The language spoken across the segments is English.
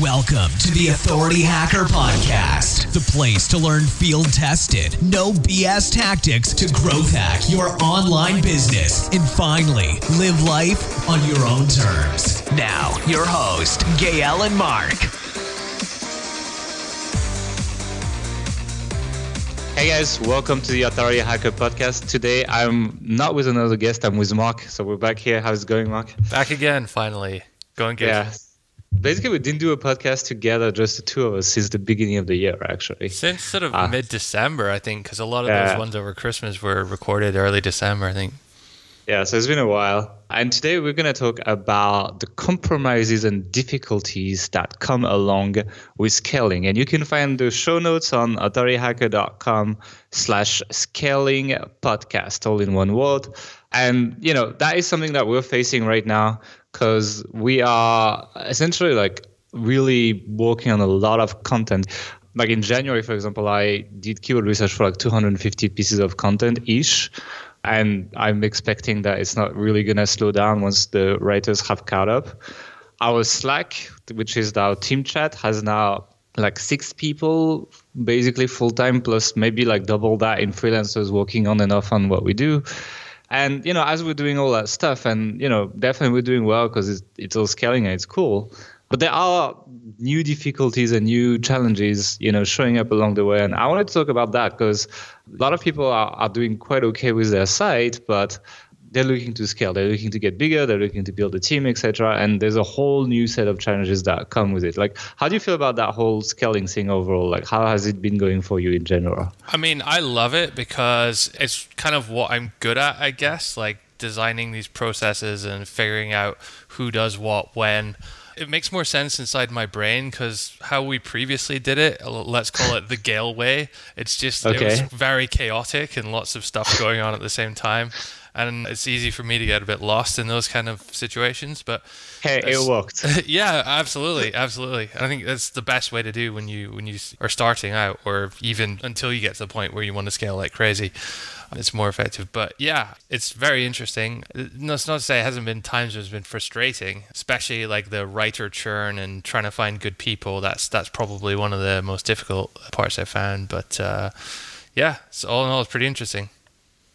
Welcome to the Authority Hacker Podcast, the place to learn field tested, no BS tactics to growth hack your online business and finally live life on your own terms. Now, your host, Gael and Mark. Hey guys, welcome to the Authority Hacker Podcast. Today I'm not with another guest, I'm with Mark. So we're back here. How's it going, Mark? Back again, finally. Going good. Yeah basically we didn't do a podcast together just the two of us since the beginning of the year actually. Since sort of uh, mid-december i think because a lot of yeah. those ones over christmas were recorded early december i think. Yeah so it's been a while. And today we're going to talk about the compromises and difficulties that come along with scaling. And you can find the show notes on authorityhacker.com slash scaling podcast all in one word. And you know that is something that we're facing right now because we are essentially like really working on a lot of content. Like in January, for example, I did keyword research for like 250 pieces of content ish. And I'm expecting that it's not really going to slow down once the writers have caught up. Our Slack, which is our team chat, has now like six people basically full time, plus maybe like double that in freelancers working on and off on what we do. And you know, as we're doing all that stuff, and you know, definitely we're doing well because it's, it's all scaling and it's cool. But there are new difficulties and new challenges, you know, showing up along the way. And I wanted to talk about that because a lot of people are, are doing quite okay with their site, but they're looking to scale. They're looking to get bigger. They're looking to build a team etc and there's a whole new set of challenges that come with it. Like how do you feel about that whole scaling thing overall? Like how has it been going for you in general? I mean i love it because it's kind of what i'm good at i guess like designing these processes and figuring out who does what when. It makes more sense inside my brain because how we previously did it, let's call it the Gael way. It's just okay. it was very chaotic and lots of stuff going on at the same time and it's easy for me to get a bit lost in those kind of situations. But hey, it worked. yeah, absolutely, absolutely. I think that's the best way to do when you when you are starting out, or even until you get to the point where you want to scale like crazy. It's more effective, but yeah, it's very interesting. No, it's not to say it hasn't been times where it's been frustrating, especially like the writer churn and trying to find good people. That's that's probably one of the most difficult parts I found. But uh, yeah, so all in all, it's pretty interesting.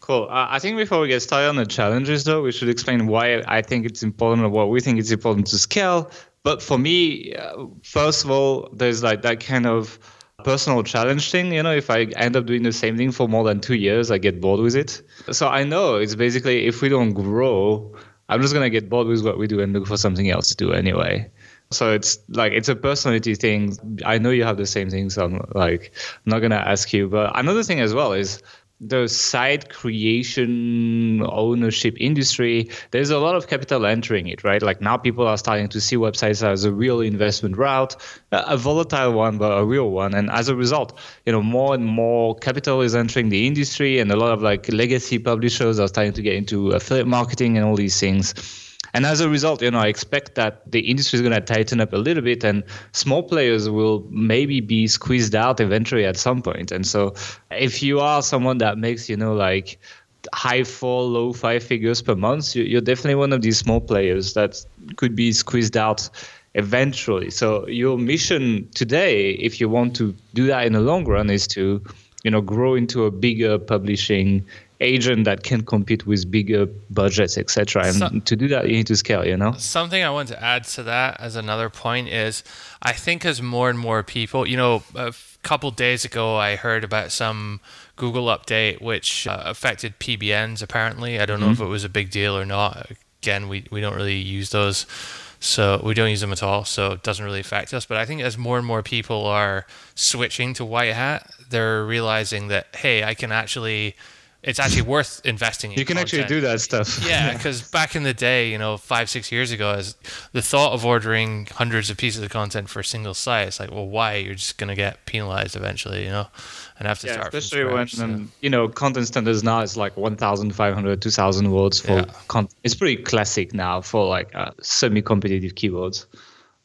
Cool. Uh, I think before we get started on the challenges, though, we should explain why I think it's important or what we think it's important to scale. But for me, uh, first of all, there's like that kind of personal challenge thing. You know, if I end up doing the same thing for more than two years, I get bored with it. So I know it's basically if we don't grow, I'm just gonna get bored with what we do and look for something else to do anyway. So it's like it's a personality thing. I know you have the same thing, so I'm like not gonna ask you. But another thing as well is the site creation ownership industry there's a lot of capital entering it right? Like now people are starting to see websites as a real investment route a volatile one but a real one. And as a result you know more and more capital is entering the industry and a lot of like legacy publishers are starting to get into affiliate marketing and all these things and as a result, you know, I expect that the industry is going to tighten up a little bit, and small players will maybe be squeezed out eventually at some point. And so, if you are someone that makes, you know, like high four, low five figures per month, you're definitely one of these small players that could be squeezed out eventually. So your mission today, if you want to do that in the long run, is to you know grow into a bigger publishing agent that can compete with bigger budgets, etc. And so, to do that, you need to scale. You know. Something I want to add to that as another point is, I think as more and more people, you know, a couple days ago, I heard about some Google update which uh, affected PBNs. Apparently, I don't mm-hmm. know if it was a big deal or not. Again, we we don't really use those. So we don't use them at all, so it doesn't really affect us. But I think as more and more people are switching to white hat, they're realizing that hey, I can actually it's actually worth investing in. You can content. actually do that stuff. Yeah, because back in the day, you know, five, six years ago, as the thought of ordering hundreds of pieces of content for a single site, it's like, well, why? You're just going to get penalized eventually, you know, and have to yeah, start especially when, so. Um, you know, content standards now is like 1,500, 2,000 words for yeah. content. It's pretty classic now for like uh, semi competitive keywords.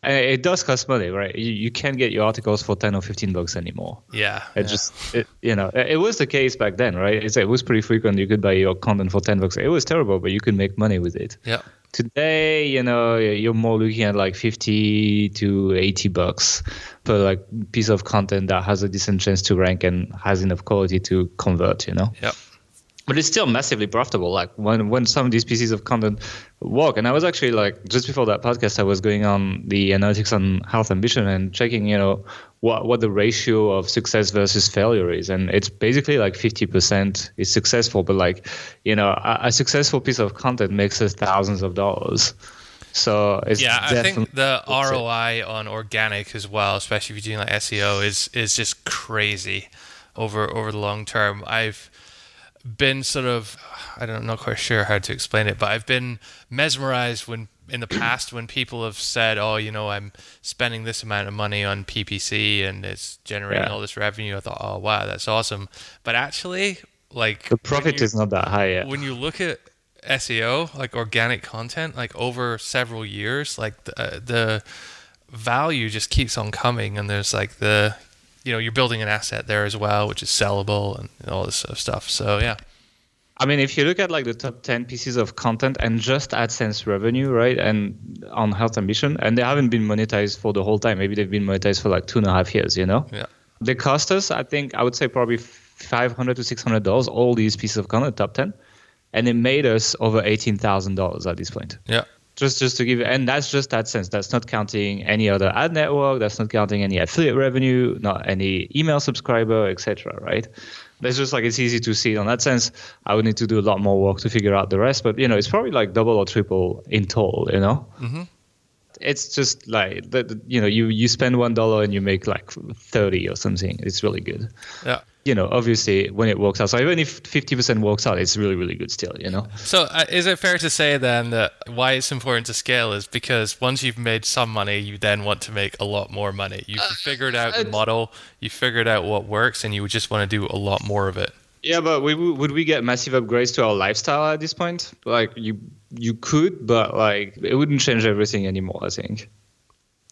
It does cost money, right? You, you can't get your articles for 10 or 15 bucks anymore. Yeah. It yeah. just, it, you know, it was the case back then, right? It's, it was pretty frequent. You could buy your content for 10 bucks. It was terrible, but you could make money with it. Yeah. Today, you know, you're more looking at like 50 to 80 bucks per like piece of content that has a decent chance to rank and has enough quality to convert, you know? Yep but it's still massively profitable. Like when when some of these pieces of content work, and I was actually like just before that podcast, I was going on the analytics on health ambition and checking, you know, what what the ratio of success versus failure is, and it's basically like fifty percent is successful, but like, you know, a, a successful piece of content makes us thousands of dollars. So yeah, I think the ROI on organic as well, especially if you're doing like SEO, is is just crazy over over the long term. I've been sort of I don't, not quite sure how to explain it, but I've been mesmerized when in the past when people have said, "Oh, you know, I'm spending this amount of money on PPC and it's generating yeah. all this revenue." I thought, "Oh, wow, that's awesome." But actually, like the profit you, is not that high yet. When you look at SEO, like organic content, like over several years, like the, uh, the value just keeps on coming, and there's like the you know you're building an asset there as well, which is sellable and all this sort of stuff. So yeah. I mean, if you look at like the top 10 pieces of content and just AdSense revenue, right, and on Health Ambition, and they haven't been monetized for the whole time. Maybe they've been monetized for like two and a half years, you know? Yeah. They cost us, I think, I would say probably 500 to 600 dollars, all these pieces of content, top 10, and it made us over $18,000 at this point. Yeah just just to give you, and that's just AdSense that's not counting any other ad network. That's not counting any affiliate revenue not any email subscriber etc right? It's just like it's easy to see on sense, i would need to do a lot more work to figure out the rest but you know it's probably like double or triple in total you know? Mm-hmm. it's just like the, you know you you spend one dollar and you make like 30 or something. It's really good. Yeah you know, obviously when it works out. So even if 50% works out, it's really, really good still, you know? So uh, is it fair to say then that why it's important to scale is because once you've made some money, you then want to make a lot more money. You've uh, figured out the model, you figured out what works, and you just want to do a lot more of it. Yeah, but we, would we get massive upgrades to our lifestyle at this point? Like you, you could, but like it wouldn't change everything anymore. I think.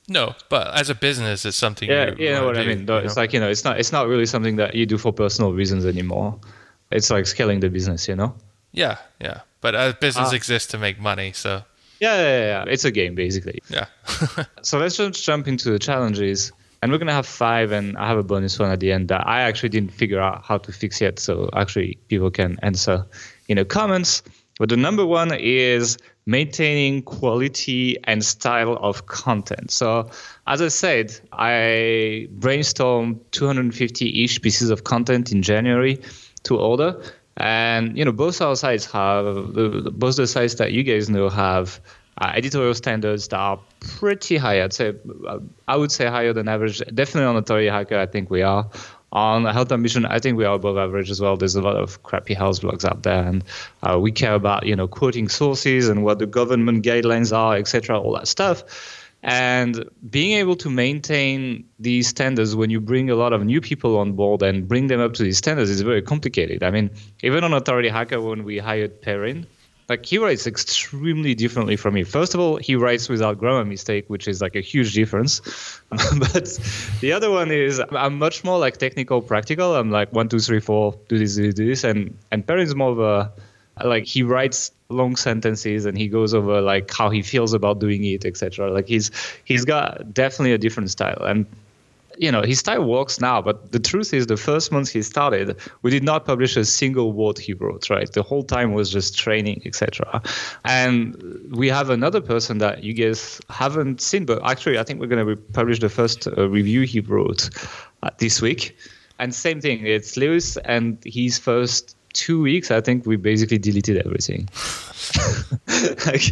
No, but as a business, it's something. Yeah, you, you know what do, I mean. it's know? like you know, it's not it's not really something that you do for personal reasons anymore. It's like scaling the business, you know. Yeah, yeah, but a business uh, exists to make money, so. Yeah, yeah, yeah, it's a game basically. Yeah. so let's just jump into the challenges, and we're gonna have five, and I have a bonus one at the end that I actually didn't figure out how to fix yet. So actually, people can answer in the comments. But the number one is maintaining quality and style of content. So, as I said, I brainstormed 250-ish pieces of content in January to order, and you know both our sites have both the sites that you guys know have uh, editorial standards that are pretty high. I'd say I would say higher than average. Definitely on Authority Hacker, I think we are on health ambition, I think we are above average as well. There's a lot of crappy health blogs out there, and uh, we care about you know quoting sources and what the government guidelines are, etc. All that stuff. And being able to maintain these standards when you bring a lot of new people on board and bring them up to these standards is very complicated. I mean, even on Authority Hacker, when we hired Perrin, like he writes extremely differently from me. First of all, he writes without grammar mistake, which is like a huge difference. but the other one is I'm much more like technical, practical. I'm like one, two, three, four, do this, do this, and and Perrin's more of a like he writes long sentences and he goes over like how he feels about doing it, etc. Like he's he's got definitely a different style and you know, his style works now, but the truth is, the first month he started, we did not publish a single word he wrote. Right, the whole time was just training, etc. And we have another person that you guys haven't seen, but actually, I think we're going to publish the first uh, review he wrote uh, this week. And same thing, it's Lewis and his first two weeks, I think we basically deleted everything. like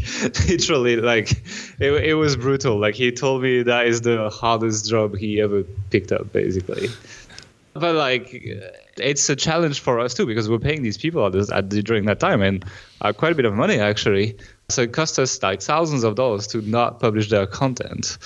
literally, like it, it was brutal. Like he told me that is the hardest job he ever picked up, basically. But like, it's a challenge for us too because we're paying these people at, this, at the, during that time and uh, quite a bit of money actually. So it cost us like thousands of dollars to not publish their content.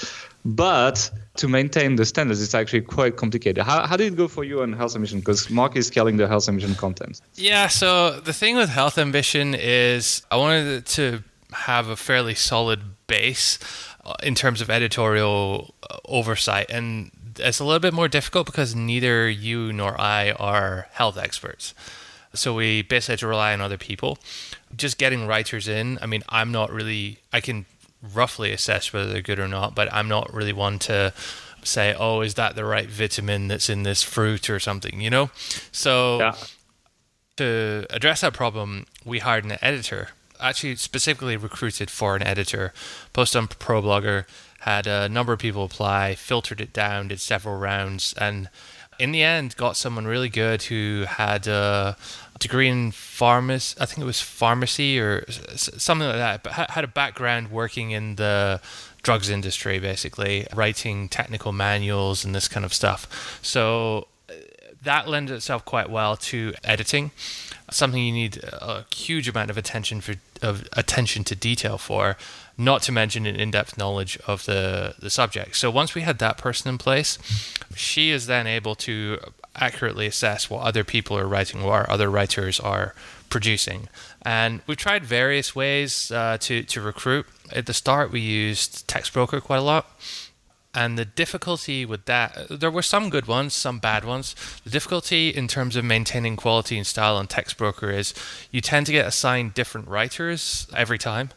But to maintain the standards, it's actually quite complicated. How, how did it go for you on Health Ambition? Because Mark is scaling the Health Ambition content. Yeah, so the thing with Health Ambition is I wanted to have a fairly solid base. uh, in terms of editorial uh, oversight. And it's a little bit more difficult because neither you nor I are health experts. So we basically have to rely on other people. Just getting writers in, I mean, I'm not really, I can roughly assess whether they're good or not, but I'm not really one to say, oh, is that the right vitamin that's in this fruit or something, you know? So yeah. to address that problem, we hired an editor, actually specifically recruited for an editor, posted on Pro Blogger had a number of people apply, filtered it down, did several rounds, and in the end got someone really good who had a degree in pharmacy. I think it was pharmacy or something like that, but had a background working in the drugs industry, basically writing technical manuals and this kind of stuff. So uh, that lends itself quite well to editing something you need a huge amount of attention for of attention to detail for not to mention an in-depth knowledge of the the subject. So once we had that person in place, she is then able to accurately assess what other people are writing, what other writers are producing. And we've tried various ways uh, to to recruit. At the start, we used TextBroker quite a lot. And the difficulty with that, there were some good ones, some bad ones. The difficulty in terms of maintaining quality and style on TextBroker is you tend to get assigned different writers every time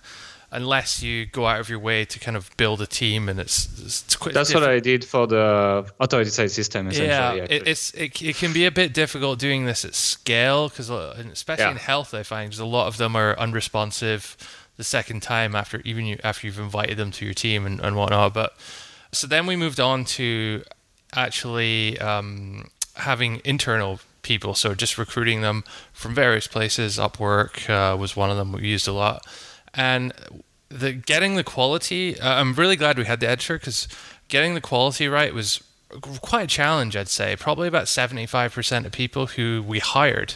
unless you go out of your way to kind of build a team and it's, it's quite that's different. what i did for the authority side system essentially yeah it, it's it, it can be a bit difficult doing this at scale because uh, especially yeah. in health i find because a lot of them are unresponsive the second time after even you after you've invited them to your team and, and whatnot but so then we moved on to actually um, having internal people so just recruiting them from various places upwork uh, was one of them we used a lot and the getting the quality. Uh, I'm really glad we had the editor because getting the quality right was quite a challenge. I'd say probably about 75% of people who we hired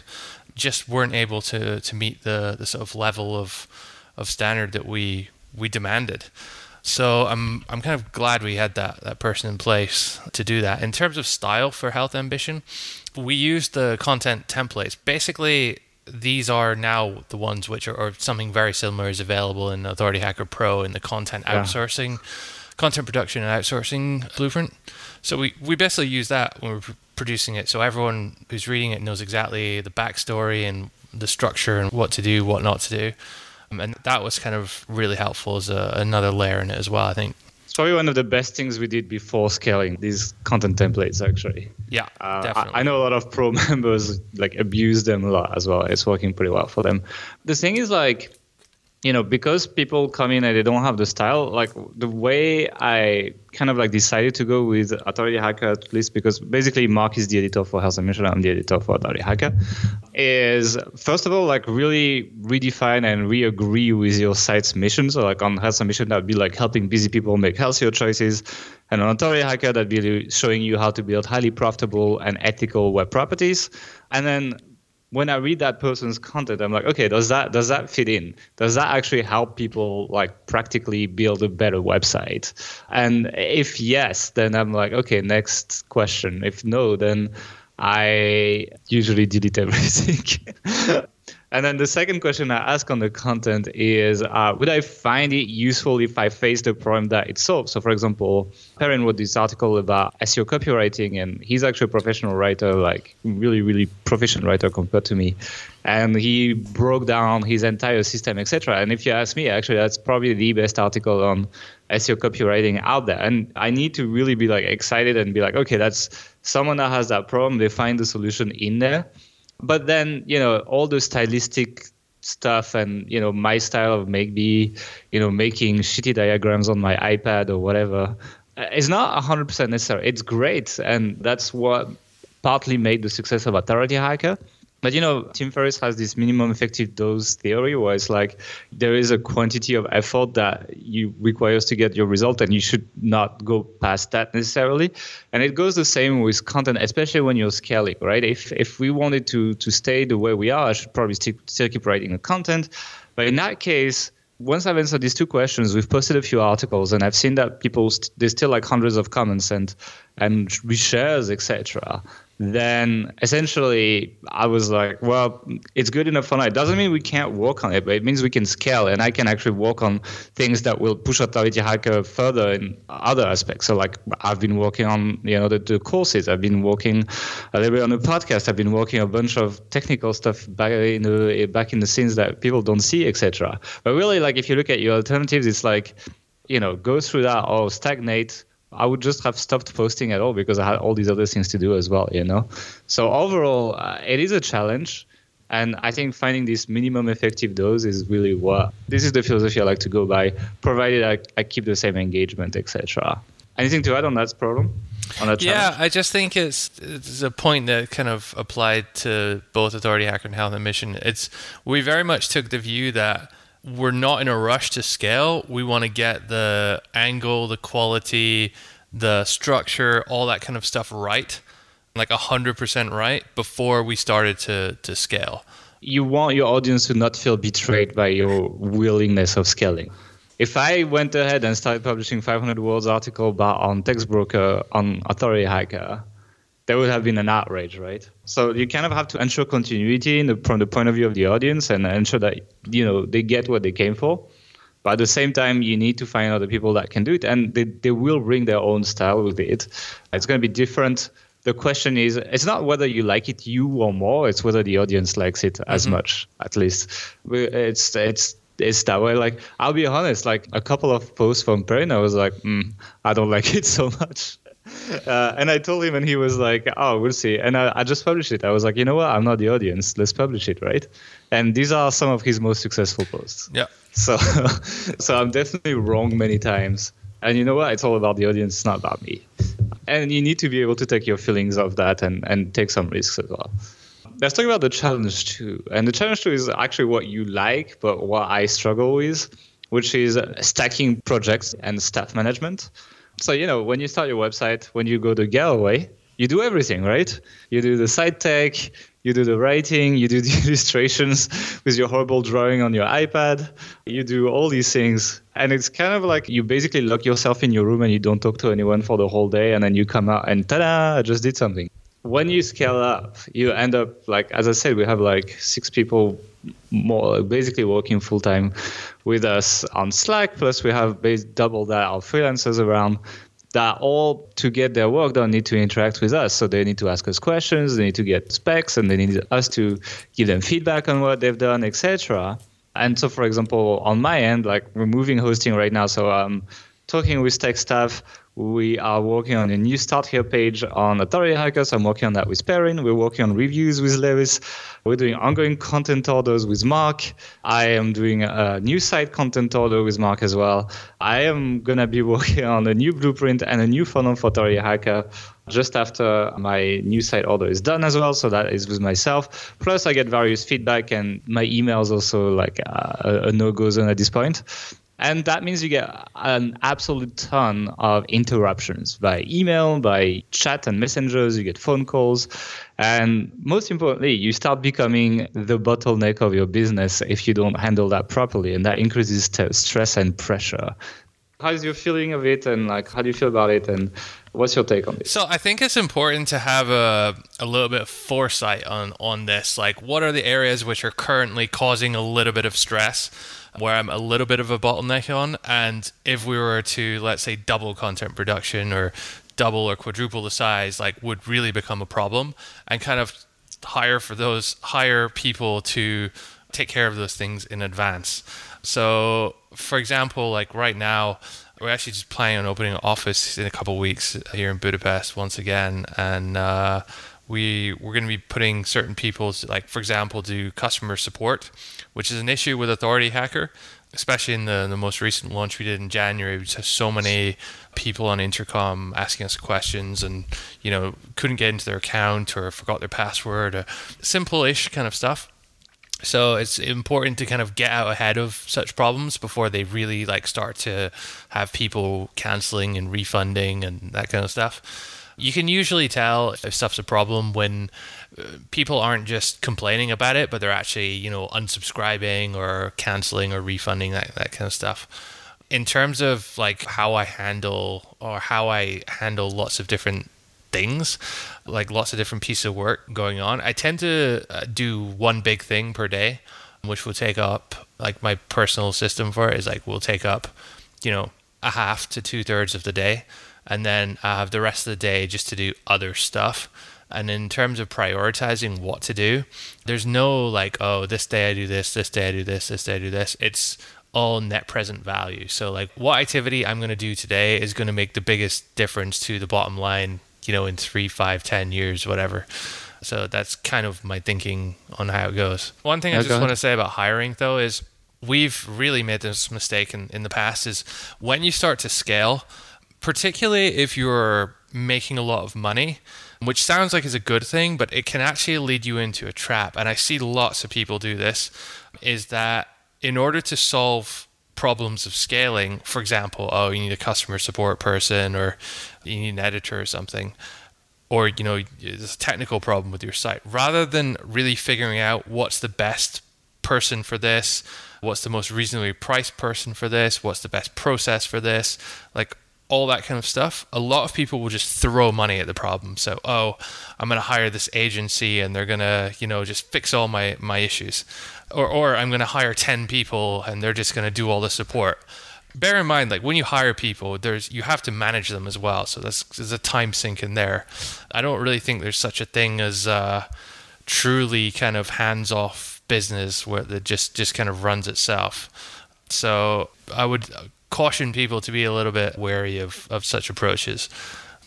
just weren't able to to meet the the sort of level of of standard that we we demanded. So I'm I'm kind of glad we had that that person in place to do that. In terms of style for Health Ambition, we used the content templates. Basically, these are now the ones which are or something very similar is available in Authority Hacker Pro in the content yeah. outsourcing, content production and outsourcing blueprint. So we, we basically use that when we're producing it. So everyone who's reading it knows exactly the backstory and the structure and what to do, what not to do. Um, and that was kind of really helpful as a, another layer in it as well, I think probably one of the best things we did before scaling these content templates actually. Yeah uh, definitely. I, I, know a lot of pro members like abuse them a lot as well. It's working pretty well for them. The thing is like you know, because people come in and they don't have the style, like the way I kind of like decided to go with Authority Hacker at least because basically Mark is the editor for Health Ambition, I'm the editor for Authority Hacker, is first of all like really redefine and re-agree with your site's mission. So like on Health Ambition, that'd be like helping busy people make healthier choices. And on Authority Hacker, that'd be showing you how to build highly profitable and ethical web properties. And then when I read that person's content, I'm like, okay, does that does that fit in? Does that actually help people like practically build a better website? And if yes, then I'm like, okay, next question. If no, then I usually delete everything. And then the second question I ask on the content is uh, Would I find it useful if I face the problem that it solves? So, for example, Perrin wrote this article about SEO copywriting, and he's actually a professional writer, like really, really proficient writer compared to me. And he broke down his entire system, etc. And if you ask me, actually, that's probably the best article on SEO copywriting out there. And I need to really be like excited and be like, okay, that's someone that has that problem. They find the solution in there but then you know all the stylistic stuff and you know my style of maybe you know making shitty diagrams on my ipad or whatever uh, is not 100% necessary. It's great. And that's what partly made the success of authority hacker but you know, Tim Ferriss has this minimum effective dose theory where it's like there is a quantity of effort that you requires to get your result, and you should not go past that necessarily. And it goes the same with content, especially when you're scaling, right? If if we wanted to to stay the way we are, I should probably still, still keep writing the content. But in that case, once I've answered these two questions, we've posted a few articles, and I've seen that people st- there's still like hundreds of comments, and and reshares, etc then essentially I was like, well, it's good enough for now. It doesn't mean we can't work on it, but it means we can scale and I can actually work on things that will push Authority Hacker further in other aspects. So like I've been working on, you know, the, the courses. I've been working a little bit on the podcast. I've been working a bunch of technical stuff back in the back in the scenes that people don't see, etc. But really like if you look at your alternatives, it's like, you know, go through that or stagnate I would just have stopped posting at all because I had all these other things to do as well, you know. So overall, uh, it is a challenge, and I think finding this minimum effective dose is really what this is the philosophy I like to go by, provided I, I keep the same engagement, etc. Anything to add on that problem? On that yeah, I just think it's it's a point that kind of applied to both Authority Hacker and Health Ambition. It's we very much took the view that we're not in a rush to scale. We want to get the angle, the quality, the structure, all that kind of stuff right, like 100% right before we started to, to scale. You want your audience to not feel betrayed by your willingness of scaling. If I went ahead and started publishing 500 words article on Textbroker on Authority Hacker, there would have been an outrage, right? So you kind of have to ensure continuity the, from the point of view of the audience and ensure that you know they get what they came for. But at the same time, you need to find other people that can do it, and they, they will bring their own style with it. It's going to be different. The question is, it's not whether you like it you or more; it's whether the audience likes it as mm-hmm. much. At least it's it's it's that way. Like I'll be honest, like a couple of posts from Perrin, I was like, mm, I don't like it so much. Uh, and I told him, and he was like, "Oh, we'll see." And I, I, just published it. I was like, "You know what? I'm not the audience. Let's publish it, right?" And these are some of his most successful posts. Yeah. So, so I'm definitely wrong many times. And you know what? It's all about the audience. It's not about me. And you need to be able to take your feelings of that and and take some risks as well. Let's talk about the challenge too. And the challenge too is actually what you like, but what I struggle with, which is stacking projects and staff management. So, you know, when you start your website, when you go to Galloway, you do everything, right? You do the site tech, you do the writing, you do the illustrations with your horrible drawing on your iPad, you do all these things. And it's kind of like you basically lock yourself in your room and you don't talk to anyone for the whole day. And then you come out and ta da, I just did something. When you scale up, you end up like, as I said, we have like six people more basically working full time with us on Slack. Plus, we have double that our freelancers around that all to get their work done need to interact with us. So they need to ask us questions, they need to get specs, and they need us to give them feedback on what they've done, etc. And so, for example, on my end, like we're moving hosting right now, so I'm talking with tech staff we are working on a new Start Here page on Authority Hackers. I'm working on that with Perrin. We're working on reviews with Lewis. We're doing ongoing content orders with Mark. I am doing a new site content order with Mark as well. I am going to be working on a new blueprint and a new funnel for Authority Hacker just after my new site order is done as well. So that is with myself. Plus, I get various feedback, and my emails also like uh, a, a no go zone at this point. And that means you get an absolute ton of interruptions by email, by chat and messengers, you get phone calls. And most importantly, you start becoming the bottleneck of your business if you don't handle that properly. And that increases st- stress and pressure. How's your feeling of it? And like, how do you feel about it? And what's your take on this? So I think it's important to have a, a little bit of foresight on, on this. Like, what are the areas which are currently causing a little bit of stress? Where I'm a little bit of a bottleneck on. And if we were to, let's say, double content production or double or quadruple the size, like would really become a problem and kind of hire for those, hire people to take care of those things in advance. So, for example, like right now, we're actually just planning on opening an office in a couple weeks here in Budapest once again, and uh, we we're going to be putting certain people, to, like for example, do customer support which is an issue with Authority Hacker, especially in the, the most recent launch we did in January. We just so many people on intercom asking us questions and, you know, couldn't get into their account or forgot their password, or simple-ish kind of stuff. So it's important to kind of get out ahead of such problems before they really like start to have people canceling and refunding and that kind of stuff. You can usually tell if stuff's a problem when people aren't just complaining about it, but they're actually, you know, unsubscribing or canceling or refunding that, that kind of stuff. In terms of like how I handle or how I handle lots of different things, like lots of different pieces of work going on. I tend to uh, do one big thing per day, which will take up like my personal system for it is like will take up, you know, a half to two thirds of the day, and then I have the rest of the day just to do other stuff. And in terms of prioritizing what to do, there's no like, oh, this day I do this, this day I do this, this day I do this. It's all net present value. So like what activity I'm going to do today is going to make the biggest difference to the bottom line, you know, in three, five, ten years, whatever. So that's kind of my thinking on how it goes. One thing I just want to say about hiring though is we've really made this mistake in, in the past is when you start to scale, particularly if you're making a lot of money, which sounds like is a good thing, but it can actually lead you into a trap. And I see lots of people do this, is that in order to solve problems of scaling, for example, oh, you need a customer support person or you need an editor or something, or you know, there's a technical problem with your site, rather than really figuring out what's the best person for this, what's the most reasonably priced person for this, what's the best process for this, like all that kind of stuff, a lot of people will just throw money at the problem. So, oh, I'm going to hire this agency and they're going to, you know, just fix all my, my issues. Or, or I'm going to hire 10 people and they're just going to do all the support. Bear in mind, like when you hire people, there's you have to manage them as well. So that's, there's a time sink in there. I don't really think there's such a thing as uh, truly kind of hands off business where it just, just kind of runs itself. So I would caution people to be a little bit wary of, of such approaches.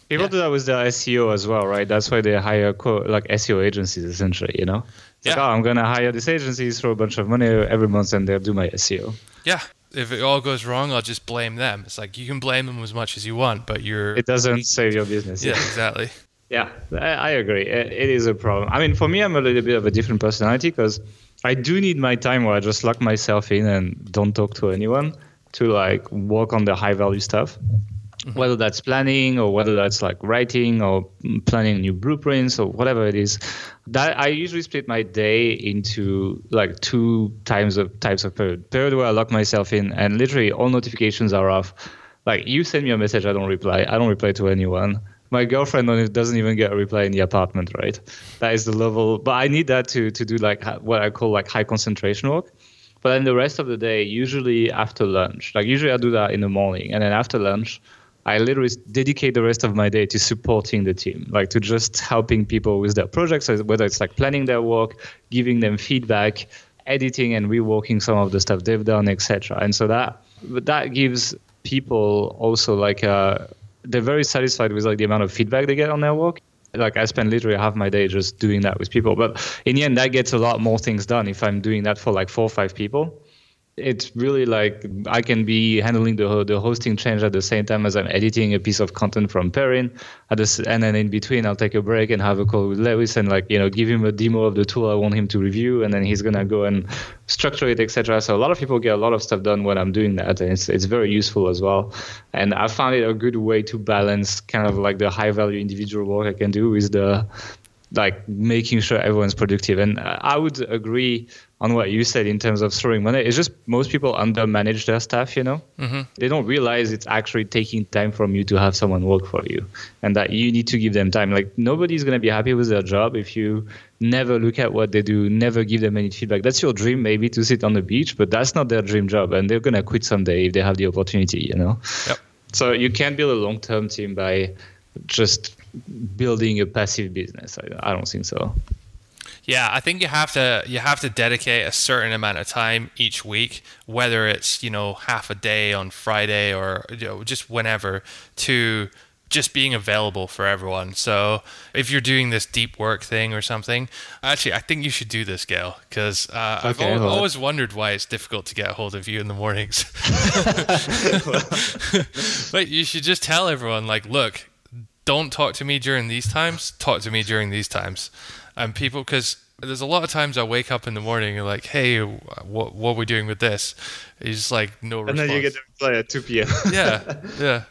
People yeah. do that with their SEO as well, right? That's why they hire co- like SEO agencies essentially, you know? yeah. Like, oh, I'm gonna hire this agency, throw a bunch of money every month, and they'll do my SEO. Yeah. If it all goes wrong, I'll just blame them. It's like you can blame them as much as you want, but you're. It doesn't save your business. Yeah, exactly. Yeah, I, agree. It is a problem. I mean, for me, I'm a little bit of a different personality because I do need my time where I just lock myself in and don't talk to anyone to like work on the high value stuff. Mm-hmm. whether that's planning or whether that's like writing or planning new blueprints or whatever it is. That i usually split my day into like two times of types of period. Period where i lock myself in and literally all notifications are off. Like you send me a message i don't reply. I don't reply to anyone. My girlfriend doesn't even get a reply in the apartment right? That is the level but i need that to to do like what i call like high concentration work but then the rest of the day, usually after lunch, like usually I do that in the morning, and then after lunch, I literally dedicate the rest of my day to supporting the team, like to just helping people with their projects, whether it's like planning their work, giving them feedback, editing and reworking some of the stuff they've done, etc. And so that that gives people also like a, uh, they're very satisfied with like the amount of feedback they get on their work like I spend literally half my day just doing that with people. But in the end, that gets a lot more things done if I'm doing that for like four or five people it's really like I can be handling the the hosting change at the same time as I'm editing a piece of content from Perrin. At and then in between, I'll take a break and have a call with Lewis and like you know give him a demo of the tool I want him to review, and then he's gonna go and structure it, etc. So a lot of people get a lot of stuff done when I'm doing that, and it's it's very useful as well. And I found it a good way to balance kind of like the high value individual work I can do with the like making sure everyone's productive. And I would agree on what you said in terms of throwing money. It's just most people undermanage their staff, you know? Mm-hmm. They don't realize it's actually taking time from you to have someone work for you and that you need to give them time. Like nobody's going to be happy with their job if you never look at what they do, never give them any feedback. That's your dream, maybe to sit on the beach, but that's not their dream job. And they're going to quit someday if they have the opportunity, you know? Yep. So you can't build a long term team by just building a passive business. I, I don't think so. Yeah, I think you have to you have to dedicate a certain amount of time each week, whether it's you know half a day on Friday or you know, just whenever, to just being available for everyone. So if you're doing this deep work thing or something, actually, I think you should do this, Gael, because uh, okay, I've al- always wondered why it's difficult to get a hold of you in the mornings. but you should just tell everyone, like, look, don't talk to me during these times. Talk to me during these times. And people, because there's a lot of times I wake up in the morning and like, hey, what what are we doing with this? He's just like no. And then you get to play at two p.m. yeah, yeah.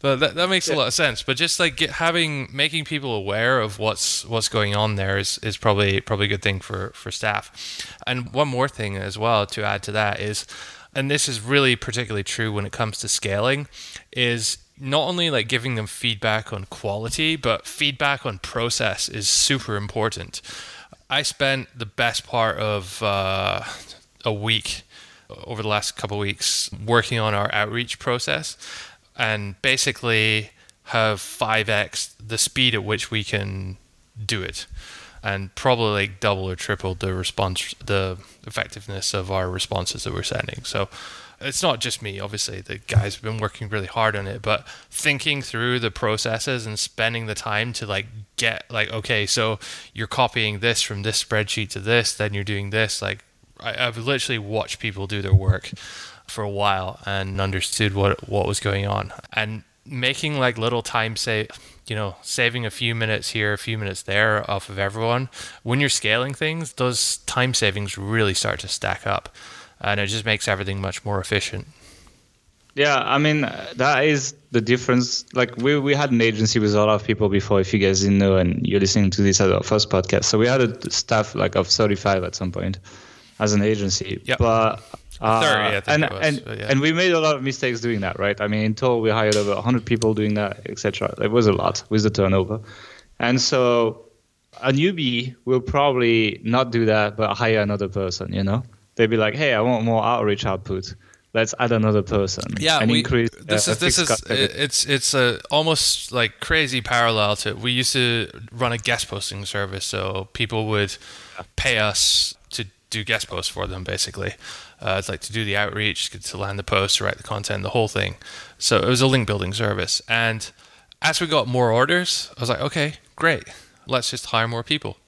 But that, that makes yeah. a lot of sense. But just like get, having making people aware of what's what's going on there is, is probably probably a good thing for for staff. And one more thing as well to add to that is, and this is really particularly true when it comes to scaling, is not only like giving them feedback on quality, but feedback on process is super important. I spent the best part of uh, a week over the last couple weeks working on our outreach process and basically have 5x the speed at which we can do it and probably like double or triple the response the effectiveness of our responses that we're sending so it's not just me obviously. The guys have been working really hard on it but thinking through the processes and spending the time to like get like okay so you're copying this from this spreadsheet to this then you're doing this. Like I, I've literally watched people do their work for a while and understood what what was going on. And making like little time save you know saving a few minutes here a few minutes there off of everyone when you're scaling things those time savings really start to stack up and it just makes everything much more efficient yeah i mean that is the difference like we, we had an agency with a lot of people before if you guys didn't know and you're listening to this as our first podcast so we had a staff like of 35 at some point as an agency yep. but uh, 30, and was, and, yeah. and we made a lot of mistakes doing that, right? I mean, in total, we hired over 100 people doing that, etc. It was a lot with the turnover, and so a newbie will probably not do that, but hire another person. You know, they'd be like, "Hey, I want more outreach output. Let's add another person." Yeah, and we, increase. This uh, is this is it's it's a almost like crazy parallel to we used to run a guest posting service, so people would pay us to do guest posts for them, basically. Uh, it's like to do the outreach, to land the post, to write the content, the whole thing. So it was a link building service. And as we got more orders, I was like, okay, great. Let's just hire more people.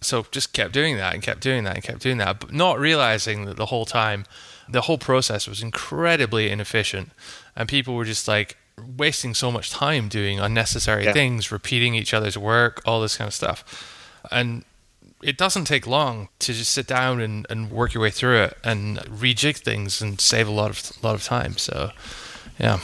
So just kept doing that and kept doing that and kept doing that, but not realizing that the whole time, the whole process was incredibly inefficient. And people were just like wasting so much time doing unnecessary yeah. things, repeating each other's work, all this kind of stuff. And it doesn't take long to just sit down and, and work your way through it and rejig things and save a lot of lot of time. So, yeah.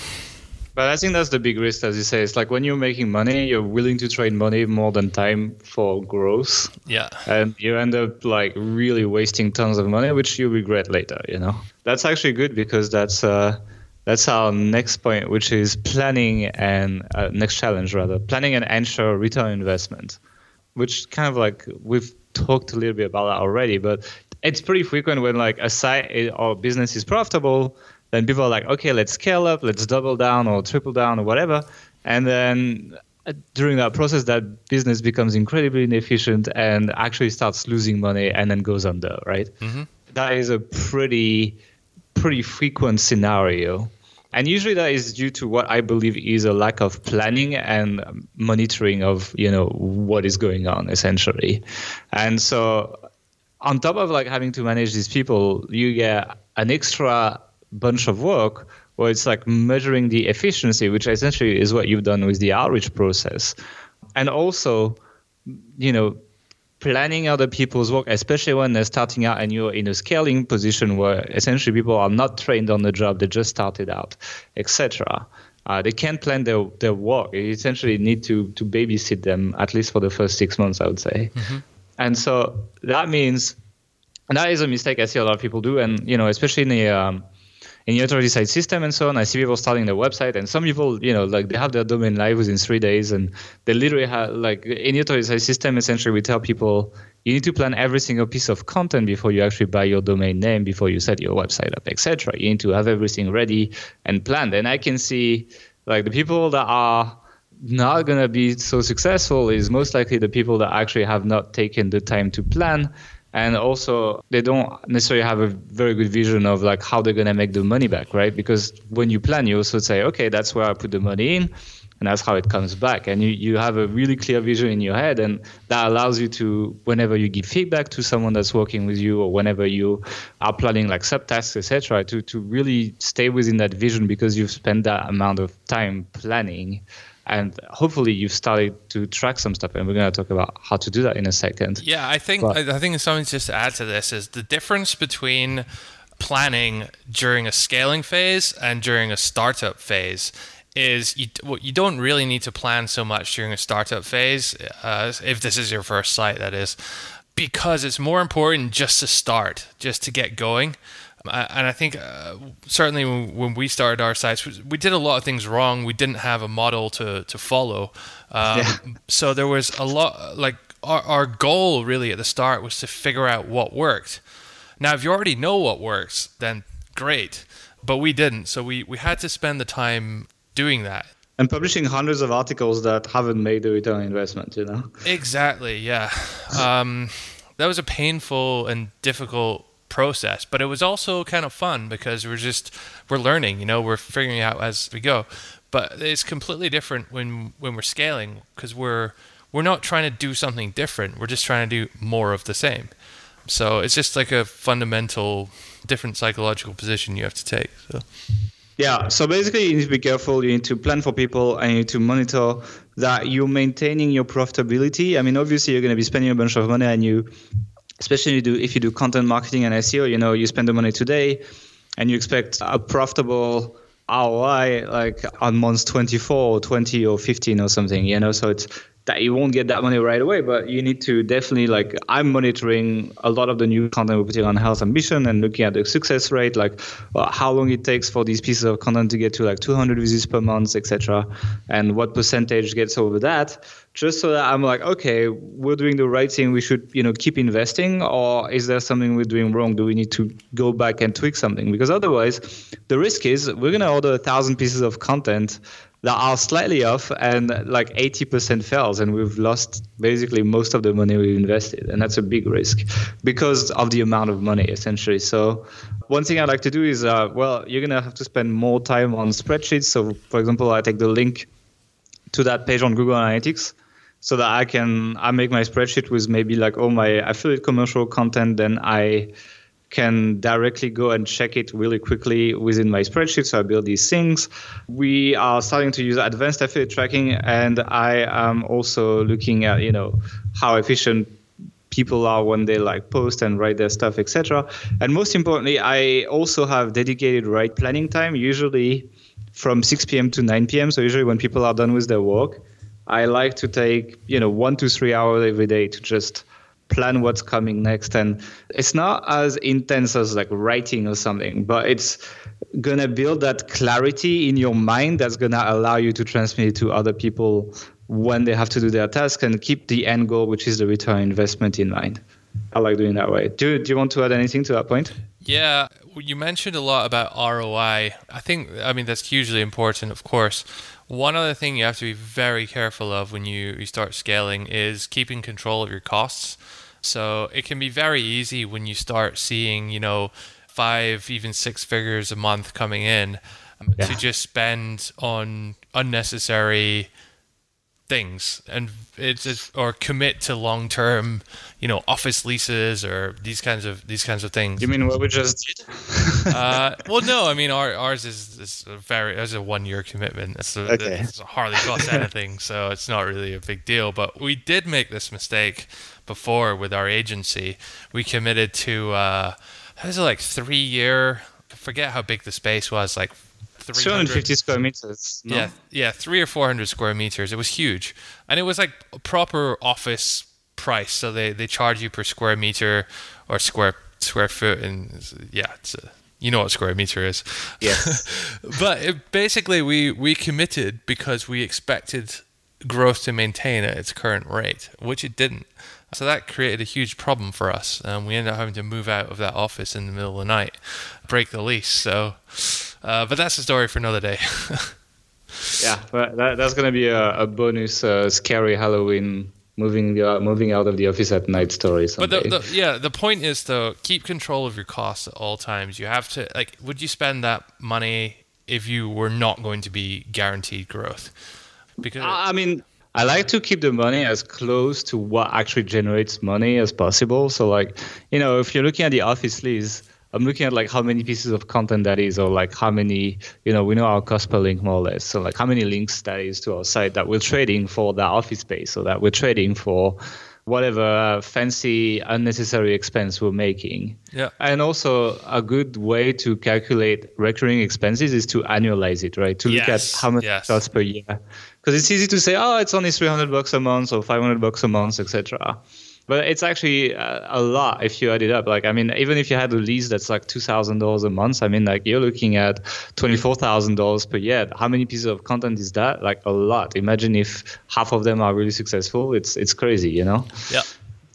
But I think that's the big risk, as you say. It's like when you're making money, you're willing to trade money more than time for growth. Yeah. And you end up like really wasting tons of money, which you regret later. You know. That's actually good because that's uh, that's our next point, which is planning and uh, next challenge rather, planning and ensure return investment, which kind of like we've talked a little bit about that already, but it's pretty frequent when like a site or business is profitable, then people are like, okay, let's scale up, let's double down or triple down or whatever, and then uh, during that process, that business becomes incredibly inefficient and actually starts losing money and then goes under, right? Mm-hmm. That is a pretty pretty frequent scenario and usually that is due to what I believe is a lack of planning and monitoring of you know what is going on essentially, and so on top of like having to manage these people, you get an extra bunch of work where it's like measuring the efficiency, which essentially is what you've done with the outreach process, and also you know planning other people's work, especially when they're starting out and you're in a scaling position where essentially people are not trained on the job, they just started out, etc. Uh, they can't plan their, their work. You essentially need to, to babysit them at least for the first six months, I would say. Mm-hmm. And so that means, and that is a mistake I see a lot of people do, and you know, especially in the um, in authority side system and so on. I see people starting their website, and some people, you know, like they have their domain live within three days, and they literally have like in authority side system. Essentially, we tell people you need to plan every single piece of content before you actually buy your domain name, before you set your website up, etc. You need to have everything ready and planned. And I can see like the people that are not going to be so successful is most likely the people that actually have not taken the time to plan and also they don't necessarily have a very good vision of like how they're going to make the money back right? Because when you plan you also say okay that's where i put the money in and that's how it comes back. And you, you have a really clear vision in your head and that allows you to whenever you give feedback to someone that's working with you or whenever you are planning like subtasks etc to, to really stay within that vision because you've spent that amount of time planning and hopefully you've started to track some stuff and we're going to talk about how to do that in a second. Yeah i think but, i think something just to add to this is the difference between planning during a scaling phase and during a startup phase is you, well, you don't really need to plan so much during a startup phase uh, if this is your first site that is because it's more important just to start just to get going and I think uh, certainly when, we started our sites, we did a lot of things wrong. We didn't have a model to to follow, um, yeah. so there was a lot. Like our our goal really at the start was to figure out what worked. Now, if you already know what works, then great, but we didn't. So we we had to spend the time doing that and publishing hundreds of articles that haven't made the return investment you know exactly yeah um, that was a painful and difficult process but it was also kind of fun because we're just we're learning you know we're figuring out as we go but it's completely different when when we're scaling because we're we're not trying to do something different we're just trying to do more of the same so it's just like a fundamental different psychological position you have to take so yeah, so basically you need to be careful. You need to plan for people and you need to monitor that you're maintaining your profitability. I mean, obviously you're going to be spending a bunch of money and you, especially do if you do content marketing and SEO, you know, you spend the money today and you expect a profitable ROI like on months 24 or 20 or 15 or something, you know, so it's that you won't get that money right away, but you need to definitely like I'm monitoring a lot of the new content we're putting on Health Ambition and looking at the success rate, like well, how long it takes for these pieces of content to get to like 200 visits per month, etc., and what percentage gets over that, just so that I'm like, okay, we're doing the right thing. We should you know keep investing, or is there something we're doing wrong? Do we need to go back and tweak something? Because otherwise, the risk is we're gonna order a thousand pieces of content that are slightly off and like 80% fails and we've lost basically most of the money we invested and that's a big risk because of the amount of money essentially. So one thing i like to do is uh, well you're going to have to spend more time on spreadsheets. So for example i take the link to that page on google analytics so that i can i make my spreadsheet with maybe like all my affiliate commercial content then i can directly go and check it really quickly within my spreadsheet. So I build these things. We are starting to use advanced affiliate tracking, and I am also looking at you know how efficient people are when they like post and write their stuff, etc. And most importantly, I also have dedicated write planning time, usually from 6 p.m. to 9 p.m. So usually when people are done with their work, I like to take you know one to three hours every day to just plan what's coming next. And it's not as intense as like writing or something but it's gonna build that clarity in your mind that's gonna allow you to transmit it to other people when they have to do their task and keep the end goal which is the return investment in mind. I like doing that way. Do, do you want to add anything to that point? Yeah you mentioned a lot about roi i think i mean that's hugely important of course one other thing you have to be very careful of when you, you start scaling is keeping control of your costs. So it can be very easy when you start seeing, you know, five, even six figures a month coming in um, yeah. to just spend on unnecessary things and it's, or commit to long term you know office leases or these kinds of these kinds of things. You mean what we just did? Uh, well no i mean our, ours is, is a very as a one year commitment. It's, a, okay. it's hardly cost anything so it's not really a big deal. But we did make this mistake before with our agency. We committed to uh was it like three year I forget how big the space was like 250 square meters. No? Yeah, yeah, three or four hundred square meters. It was huge, and it was like a proper office price. So they, they charge you per square meter or square square foot, and yeah, it's a, you know what square meter is. Yeah. but it, basically, we we committed because we expected growth to maintain at its current rate, which it didn't. So that created a huge problem for us, and we ended up having to move out of that office in the middle of the night, break the lease. So uh, but that's a story for another day. yeah, but that, that's going to be a, a bonus uh, scary Halloween moving uh, moving out of the office at night story. But the, the, yeah, the point is though, keep control of your costs at all times. You have to like, would you spend that money if you were not going to be guaranteed growth? Because I mean, I like to keep the money as close to what actually generates money as possible. So like, you know, if you're looking at the office lease I'm looking at like how many pieces of content that is, or like how many, you know, we know our cost per link more or less. So like how many links that is to our site that we're trading for the office space, or that we're trading for whatever fancy unnecessary expense we're making. Yeah. And also a good way to calculate recurring expenses is to annualize it, right? To yes. look at how much yes. costs per year. Because it's easy to say, oh, it's only 300 bucks a month or 500 bucks a month, etc. but it's actually uh, a lot if you add it up. Like, I mean, even if you had a lease that's like two thousand dollars a month, I mean, like you're looking at twenty four thousand dollars per year. How many pieces of content is that? Like a lot. Imagine if half of them are really successful. It's it's crazy, you know. Yeah.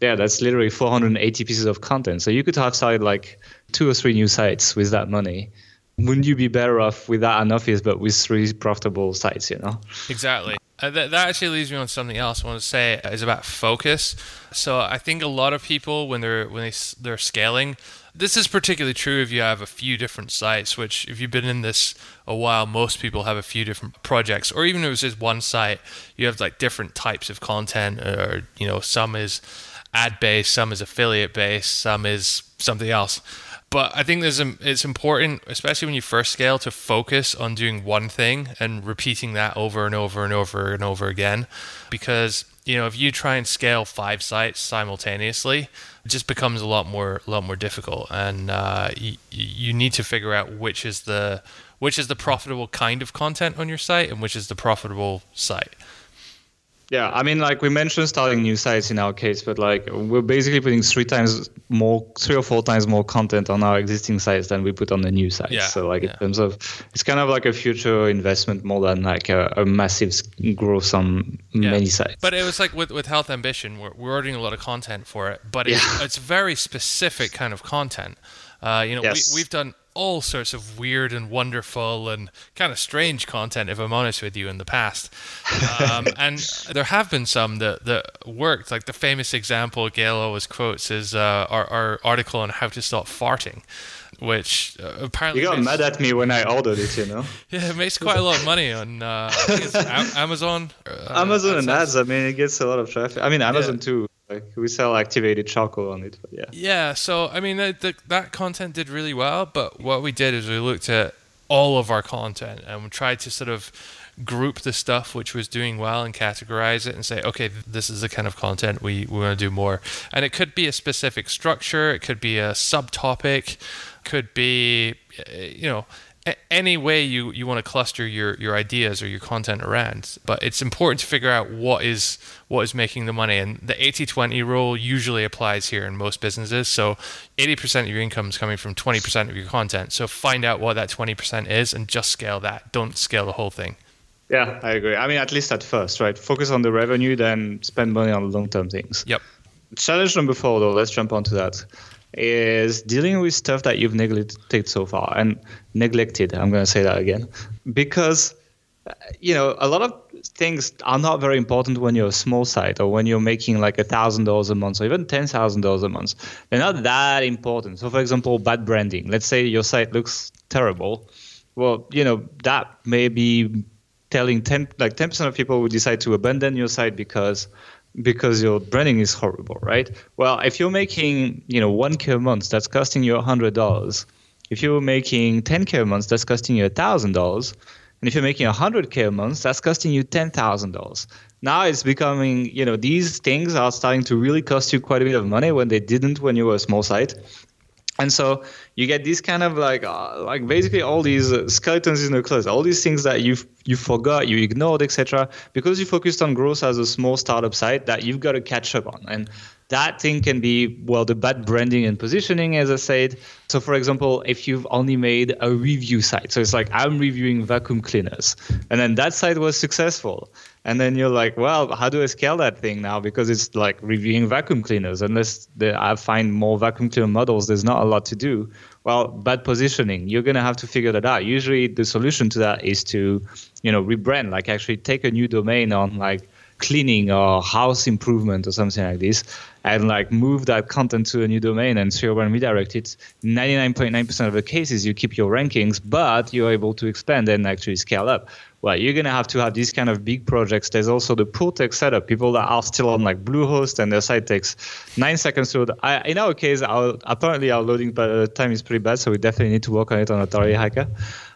Yeah, that's literally 480 pieces of content. So you could have started like two or three new sites with that money wouldn't you be better off without an office but with three profitable sites you know exactly uh, that, that actually leads me on something else i want to say is about focus. So i think a lot of people when they're when they, they're scaling this is particularly true if you have a few different sites which if you've been in this a while most people have a few different projects. Or even if it's just one site you have like different types of content or you know some is ad based some is affiliate based some is something else but I think there's a, it's important, especially when you first scale, to focus on doing one thing and repeating that over and over and over and over again, because you know if you try and scale five sites simultaneously, it just becomes a lot more a lot more difficult, and uh, you, you need to figure out which is the which is the profitable kind of content on your site and which is the profitable site. Yeah, I mean, like we mentioned, starting new sites in our case, but like we're basically putting three times more, three or four times more content on our existing sites than we put on the new sites. Yeah, so like yeah. in terms of, it's kind of like a future investment more than like a, a massive growth on yeah. many sites. But it was like with with Health Ambition, we're we're ordering a lot of content for it, but it's, it's very specific kind of content. Uh, you know, yes. we, we've done all sorts of weird and wonderful and kind of strange content, if I'm honest with you, in the past. Um, and there have been some that, that worked. Like the famous example Gael always quotes is uh, our, our article on how to stop farting. Which uh, apparently you got makes, mad at me when I ordered it, you know. yeah, it makes quite a lot of money on uh, Amazon. Uh, Amazon and ads. I mean, it gets a lot of traffic. I mean, Amazon yeah. too. Like we sell activated charcoal on it, yeah. Yeah, so I mean the, the, that content did really well, but what we did is we looked at all of our content and we tried to sort of group the stuff which was doing well and categorize it and say, okay, this is the kind of content we, we want to do more. And it could be a specific structure, it could be a subtopic, could be, eh, you know, any way you, you want to cluster your, your ideas or your content around. But it's important to figure out what is what is making the money. And the 80-20 rule usually applies here in most businesses. So 80% of your income is coming from 20% of your content. So find out what that 20% is and just scale that. Don't scale the whole thing. Yeah, I agree. I mean, at least at first, right? Focus on the revenue, then spend money on long-term things. Yep. Challenge number four, though, let's jump onto that is dealing with stuff that you've neglected so far and neglected i'm going to say that again because uh, you know a lot of things are not very important when you're a small site or when you're making like a thousand dollars a month or even ten thousand dollars a month. They're not that important. So for example bad branding. Let's say your site looks terrible. Well you know that may be telling 10 like 10% of people would decide to abandon your site because because your branding is horrible, right? Well, if you're making, you know, 1k a month, that's costing you a $100. If you're making 10k a month, that's costing you a $1,000. And if you're making a 100k a month, that's costing you $10,000. Now it's becoming, you know, these things are starting to really cost you quite a bit of money when they didn't when you were a small site and so you get these kind of like uh, like basically all these uh, skeletons in the closet all these things that you you forgot you ignored etc because you focused on growth as a small startup site that you've got to catch up on. And that thing can be well the bad branding and positioning as i said. So for example if you've only made a review site so it's like i'm reviewing vacuum cleaners and then that site was successful. And then you're like well how do i scale that thing now? Because it's like reviewing vacuum cleaners. Unless the, i find more vacuum cleaner models there's not a lot to do. Well bad positioning. You're going to have to figure that out. Usually the solution to that is to you know rebrand like actually take a new domain on like cleaning or house improvement or something like this and like move that content to a new domain and SEO and redirect it 99.9% of the cases you keep your rankings but you're able to expand and actually scale up well, you're gonna have to have these kind of big projects. There's also the pool tech setup. People that are still on like Bluehost and their site takes nine seconds to load. I, in our case, our, apparently our loading time is pretty bad, so we definitely need to work on it on Authority Hacker.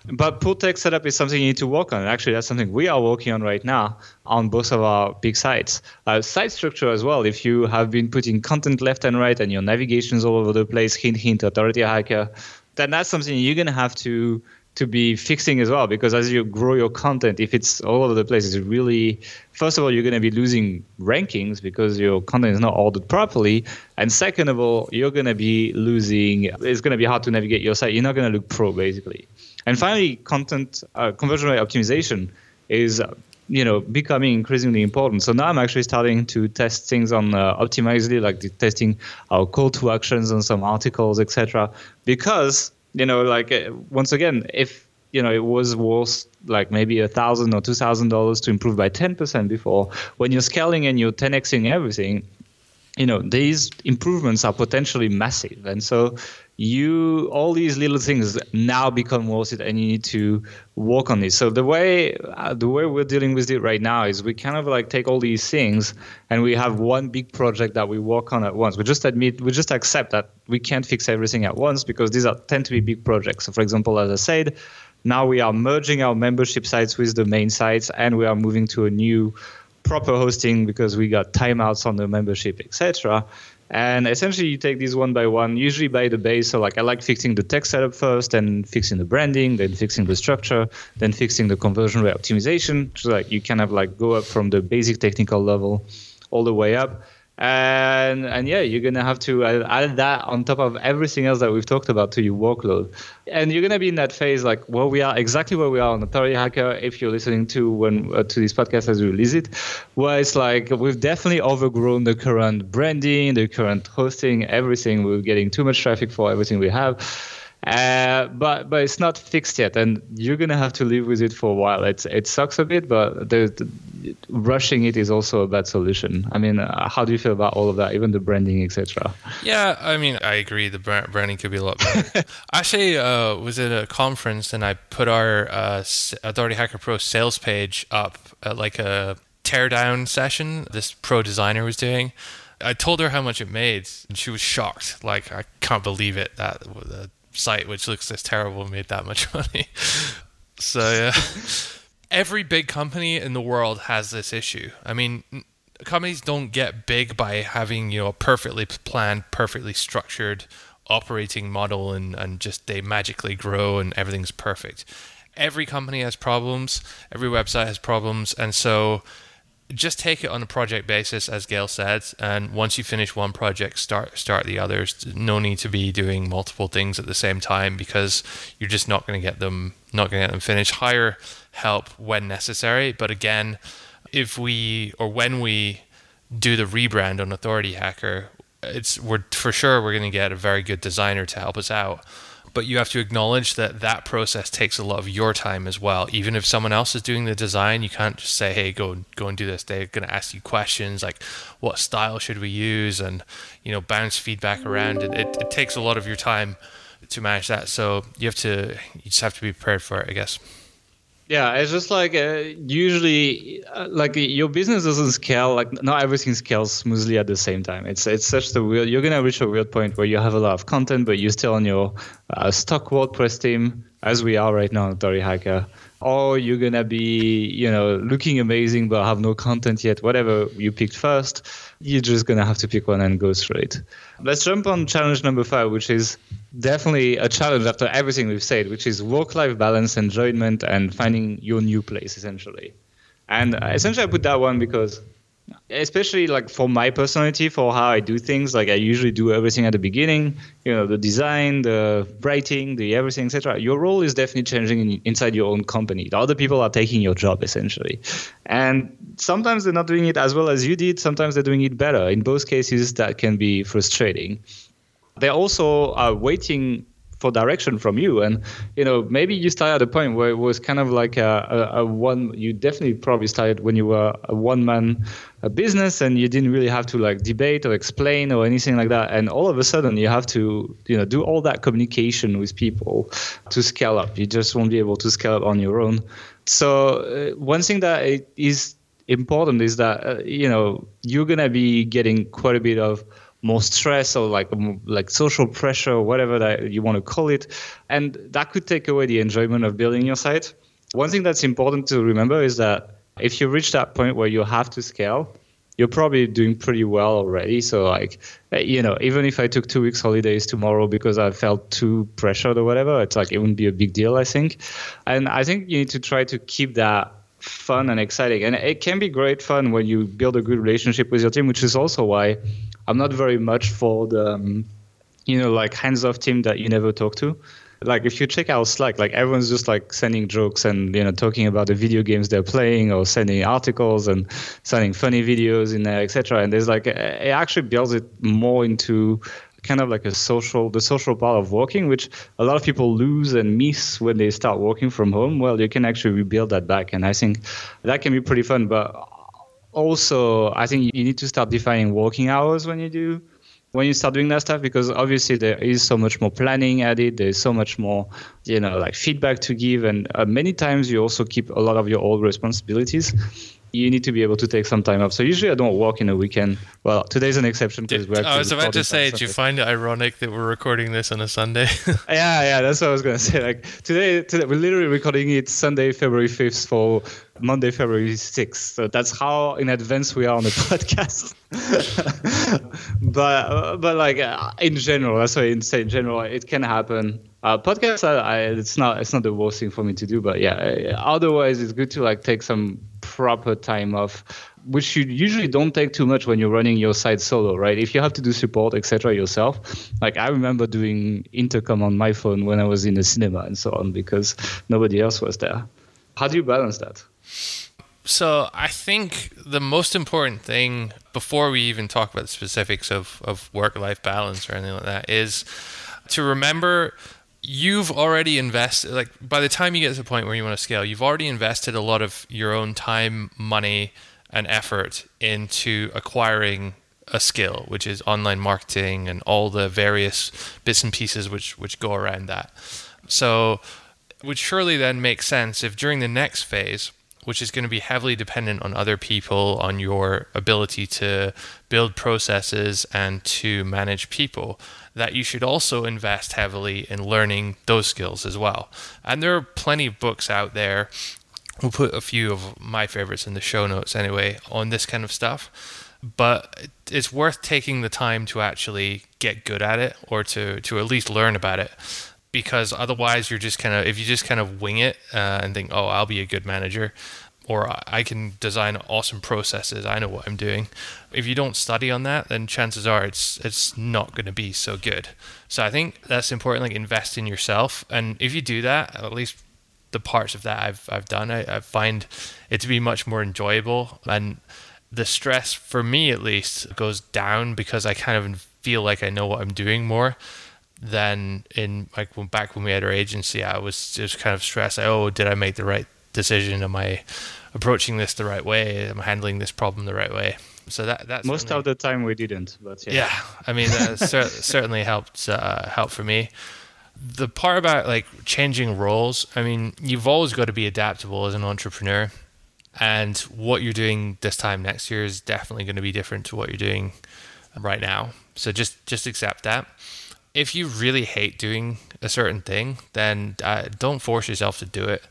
But pool tech setup is something you need to work on. Actually, that's something we are working on right now on both of our big sites. Uh, site structure as well. If you have been putting content left and right and your navigation's all over the place, hint, hint, Authority Hacker, then that's something you're gonna have to to be fixing as well because as you grow your content if it's all over the place it's really first of all you're going to be losing rankings because your content is not ordered properly and second of all you're going to be losing it's going to be hard to navigate your site you're not going to look pro basically and finally content uh, conversion rate optimization is you know becoming increasingly important. So now i'm actually starting to test things on uh, optimizely like testing our call to actions on some articles etc because you know, like uh, once again, if you know it was worth like maybe a thousand or two thousand dollars to improve by ten percent before, when you're scaling and you're 10xing everything, you know these improvements are potentially massive, and so you all these little things now become worth it and you need to work on this so the way uh, the way we're dealing with it right now is we kind of like take all these things and we have one big project that we work on at once. We just admit we just accept that we can't fix everything at once because these are tend to be big projects. So for example as i said now we are merging our membership sites with the main sites and we are moving to a new proper hosting because we got timeouts on the membership etc and essentially, you take these one by one, usually by the base. So, like, I like fixing the tech setup first, and fixing the branding, then fixing the structure, then fixing the conversion rate optimization. So, like, you kind of like go up from the basic technical level all the way up and and yeah you're gonna have to add that on top of everything else that we've talked about to your workload. And you're gonna be in that phase like where we are exactly where we are on authority hacker if you're listening to when uh, to this podcast as we release it where it's like we've definitely overgrown the current branding the current hosting everything. We're getting too much traffic for everything we have uh, but but it's not fixed yet, and you're gonna have to live with it for a while. It's it sucks a bit, but the, the, rushing it is also a bad solution. I mean, uh, how do you feel about all of that, even the branding, etc.? Yeah, I mean, I agree. The branding could be a lot better. Actually, uh, was at a conference and I put our uh, Authority Hacker Pro sales page up at like a teardown session. This pro designer was doing. I told her how much it made, and she was shocked. Like, I can't believe it that the site which looks this terrible made that much money. so yeah. Every big company in the world has this issue. I mean, companies don't get big by having, you know, a perfectly planned, perfectly structured operating model and, and just they magically grow and everything's perfect. Every company has problems, every website has problems, and so just take it on a project basis, as Gael said, and once you finish one project, start start the others. No need to be doing multiple things at the same time because you're just not going to get them not going to get them finished. Hire help when necessary, but again, if we or when we do the rebrand on Authority Hacker, it's we're for sure we're going to get a very good designer to help us out but you have to acknowledge that that process takes a lot of your time as well. Even if someone else is doing the design, you can't just say, "Hey, go go and do this." They're going to ask you questions like, "What style should we use?" and you know, bounce feedback around. It, it, it takes a lot of your time to manage that. So you have to you just have to be prepared for it, I guess. Yeah, it's just like uh, usually, uh, like your business doesn't scale. Like not everything scales smoothly at the same time. It's it's such the weird. You're gonna reach a weird point where you have a lot of content, but you're still on your uh, stock WordPress theme, as we are right now, Authority Hacker. Or you're gonna be, you know, looking amazing but have no content yet. Whatever you picked first, you're just gonna have to pick one and go it. Let's jump on challenge number five, which is definitely a challenge after everything we've said, which is work-life balance, enjoyment, and finding your new place essentially. And essentially, I put that one because, especially like for my personality, for how I do things, like I usually do everything at the beginning. You know, the design, the writing, the everything, etc. Your role is definitely changing in, inside your own company. The other people are taking your job essentially, and sometimes they're not doing it as well as you did. Sometimes they're doing it better. In both cases, that can be frustrating they also are waiting for direction from you. And you know maybe you started at a point where it was kind of like a, a, a one you definitely probably started when you were a one man a business and you didn't really have to like debate or explain or anything like that. And all of a sudden you have to you know do all that communication with people to scale up. You just won't be able to scale up on your own. So uh, one thing that is important is that uh, you know you're to be getting quite a bit of more stress or like like social pressure or whatever that you want to call it and that could take away the enjoyment of building your site one thing that's important to remember is that if you reach that point where you have to scale you're probably doing pretty well already. So like, eh, you know, even if I took two weeks holidays tomorrow because I felt too pressured or whatever, it's like it wouldn't be a big deal, I think. And I think you need to try to keep that fun and exciting. And it can be great fun when you build a good relationship with your team, which is also why I'm not very much for the, um, you know, like hands-off team that you never talk to. Like if you check out Slack, like everyone's just like sending jokes and you know talking about the video games they're playing or sending articles and sending funny videos in there, etc. And there's like it actually builds it more into kind of like a social the social part of working which a lot of people lose and miss when they start working from home. Well you can actually rebuild that back. And i think that can be pretty fun. But also i think you need to start defining working hours when you do when you start doing that stuff because obviously there is so much more planning added there's so much more you know like feedback to give and uh, many times you also keep a lot of your old responsibilities you need to be able to take some time off. So usually I don't work in a weekend. Well, today's an exception because we're. I was about to say, do you find it ironic that we're recording this on a Sunday? yeah, yeah, that's what I was gonna say. Like today, today we're literally recording it Sunday, February fifth for Monday, February sixth. So that's how in advance we are on the podcast. but but like uh, in general, that's why I say in general, it can happen. Uh, podcast, I, I, it's not it's not the worst thing for me to do, but yeah. Otherwise, it's good to like take some proper time off, which you usually don't take too much when you're running your site solo, right? If you have to do support, etc. yourself, like I remember doing intercom on my phone when I was in the cinema and so on because nobody else was there. How do you balance that? So I think the most important thing before we even talk about the specifics of, of work life balance or anything like that is to remember you've already invested like by the time you get to the point where you want to scale you've already invested a lot of your own time money and effort into acquiring a skill which is online marketing and all the various bits and pieces which which go around that. So would surely then make sense if during the next phase which is going to be heavily dependent on other people, on your ability to build processes and to manage people, that you should also invest heavily in learning those skills as well. And there are plenty of books out there. We'll put a few of my favorites in the show notes anyway on this kind of stuff. But it's worth taking the time to actually get good at it or to, to at least learn about it because otherwise you're just kind of if you just kind of wing it uh, and think oh i'll be a good manager or i can design awesome processes. I know what i'm doing. If you don't study on that then chances are it's it's not going to be so good. So i think that's important like invest in yourself. And if you do that at least the parts of that i've, I've done I, I find it to be much more enjoyable. And the stress for me at least goes down because i kind of feel like i know what i'm doing more than in like when back when we had our agency, I was just kind of stressed. Like, oh, did I make the right decision? Am I approaching this the right way? Am I handling this problem the right way? So that that's most of the time we didn't, but yeah. Yeah, I mean that cer- certainly helped uh, help for me. The part about like changing roles, I mean, you've always got to be adaptable as an entrepreneur, and what you're doing this time next year is definitely going to be different to what you're doing right now. So just just accept that if you really hate doing a certain thing, then uh, don't force yourself to do it.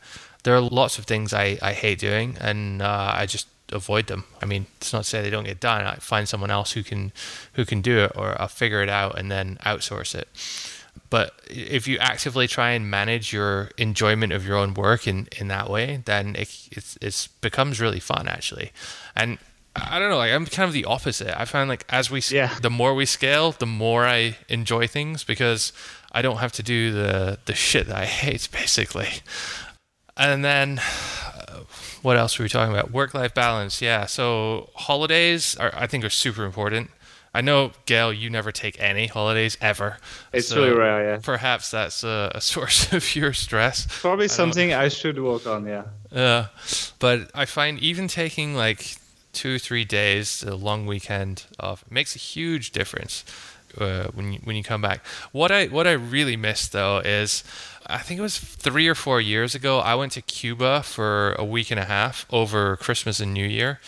There are lots of things I, I hate doing, and uh, I just avoid them. I mean, it's not to say they don't get done. I find someone else who can who can do it, or I'll figure it out and then outsource it. But if you actively try and manage your enjoyment of your own work in, in that way, then it it's, it becomes really fun actually. And I don't know. Like I'm kind of the opposite. I find like as we yeah. the more we scale, the more I enjoy things because I don't have to do the the shit that I hate basically. And then uh, what else were we talking about? Work life balance. Yeah. So holidays are I think are super important. I know, Gael, you never take any holidays ever. It's so really rare, yeah. Perhaps that's a, a source of your stress. Probably something I, I should work on, yeah. Yeah, but I find even taking like two three days, a long weekend off makes a huge difference uh, when you, when you come back. What I what I really miss though is I think it was three or four years ago. I went to Cuba for a week and a half over Christmas and New Year,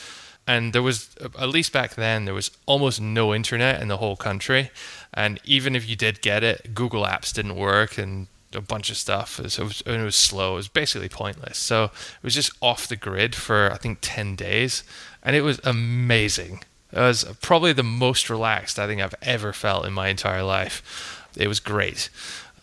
and there was at least back then there was almost no internet in the whole country, and even if you did get it, Google Apps didn't work and a bunch of stuff. Was, it was, it was slow. It was basically pointless. So it was just off the grid for I think ten days, and it was amazing. It was probably the most relaxed I think I've ever felt in my entire life. It was great.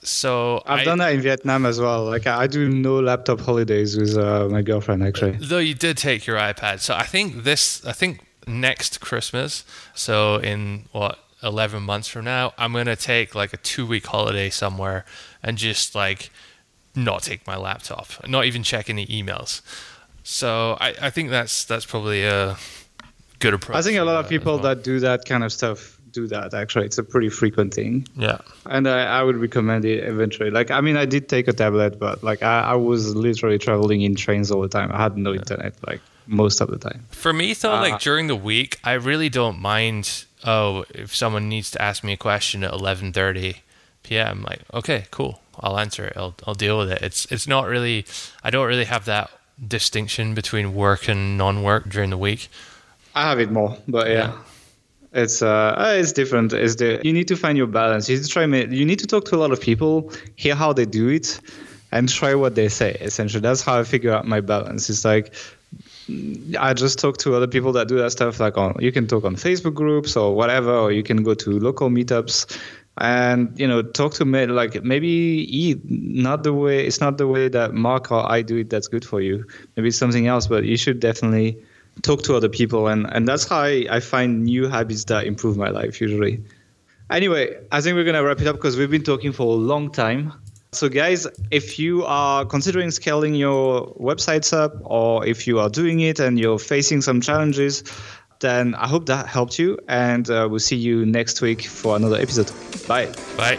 So I've I, done that in Vietnam as well. Like I do no laptop holidays with uh, my girlfriend actually. Though you did take your iPad, so I think this. I think next Christmas. So in what 11 months from now, I'm going to take like a two week holiday somewhere and just like not take my laptop, not even check any emails. So I, I think that's that's probably a good approach. I think a lot of people well. that do that kind of stuff do that actually. It's a pretty frequent thing. Yeah. And I, I would recommend it eventually. Like, I mean, I did take a tablet, but like I, I was literally traveling in trains all the time. I had no yeah. internet like most of the time. For me though, uh, like during the week, I really don't mind oh, if someone needs to ask me a question at 11:30 p.m., like, okay, cool, I'll answer it. I'll I'll deal with it. It's it's not really I don't really have that distinction between work and non-work during the week. I have it more, but yeah. yeah. It's uh, uh, it's different. It's the you need to find your balance. You need to try. You need to talk to a lot of people, hear how they do it, and try what they say. Essentially, that's how I figure out my balance. It's like I just talk to other people that do that stuff. Like on, you can talk on Facebook groups or whatever, or you can go to local meetups and you know talk to me like maybe eat not the way it's not the way that Mark or I do it that's good for you. Maybe it's something else, but you should definitely talk to other people, and and that's how I, I find new habits that improve my life usually. Anyway, I think we're gonna wrap it up because we've been talking for a long time. So, guys, if you are considering scaling your websites up, or if you are doing it and you're facing some challenges, then I hope that helped you. And uh, we'll see you next week for another episode. Bye. Bye.